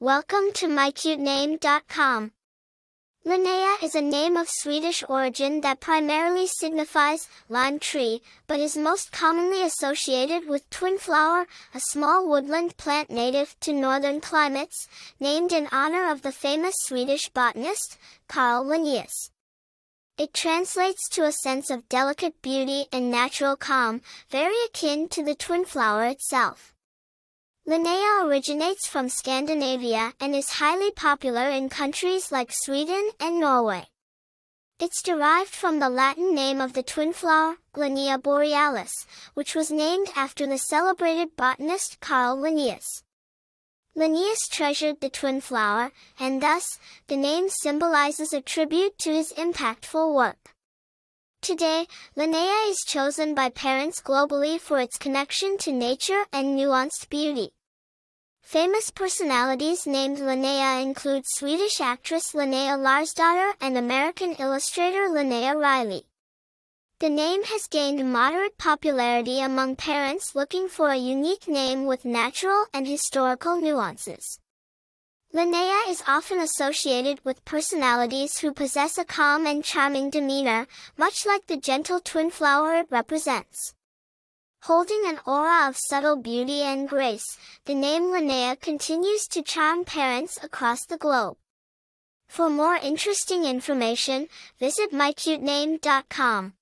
Welcome to mycutename.com. Linnea is a name of Swedish origin that primarily signifies lime tree, but is most commonly associated with twinflower, a small woodland plant native to northern climates, named in honor of the famous Swedish botanist, Carl Linnaeus. It translates to a sense of delicate beauty and natural calm, very akin to the twinflower itself. Linnea originates from Scandinavia and is highly popular in countries like Sweden and Norway. It's derived from the Latin name of the twinflower, Linnea borealis, which was named after the celebrated botanist Carl Linnaeus. Linnaeus treasured the twinflower, and thus, the name symbolizes a tribute to his impactful work. Today, Linnea is chosen by parents globally for its connection to nature and nuanced beauty. Famous personalities named Linnea include Swedish actress Linnea Larsdotter and American illustrator Linnea Riley. The name has gained moderate popularity among parents looking for a unique name with natural and historical nuances. Linnea is often associated with personalities who possess a calm and charming demeanor, much like the gentle twin flower it represents. Holding an aura of subtle beauty and grace, the name Linnea continues to charm parents across the globe. For more interesting information, visit mycutename.com.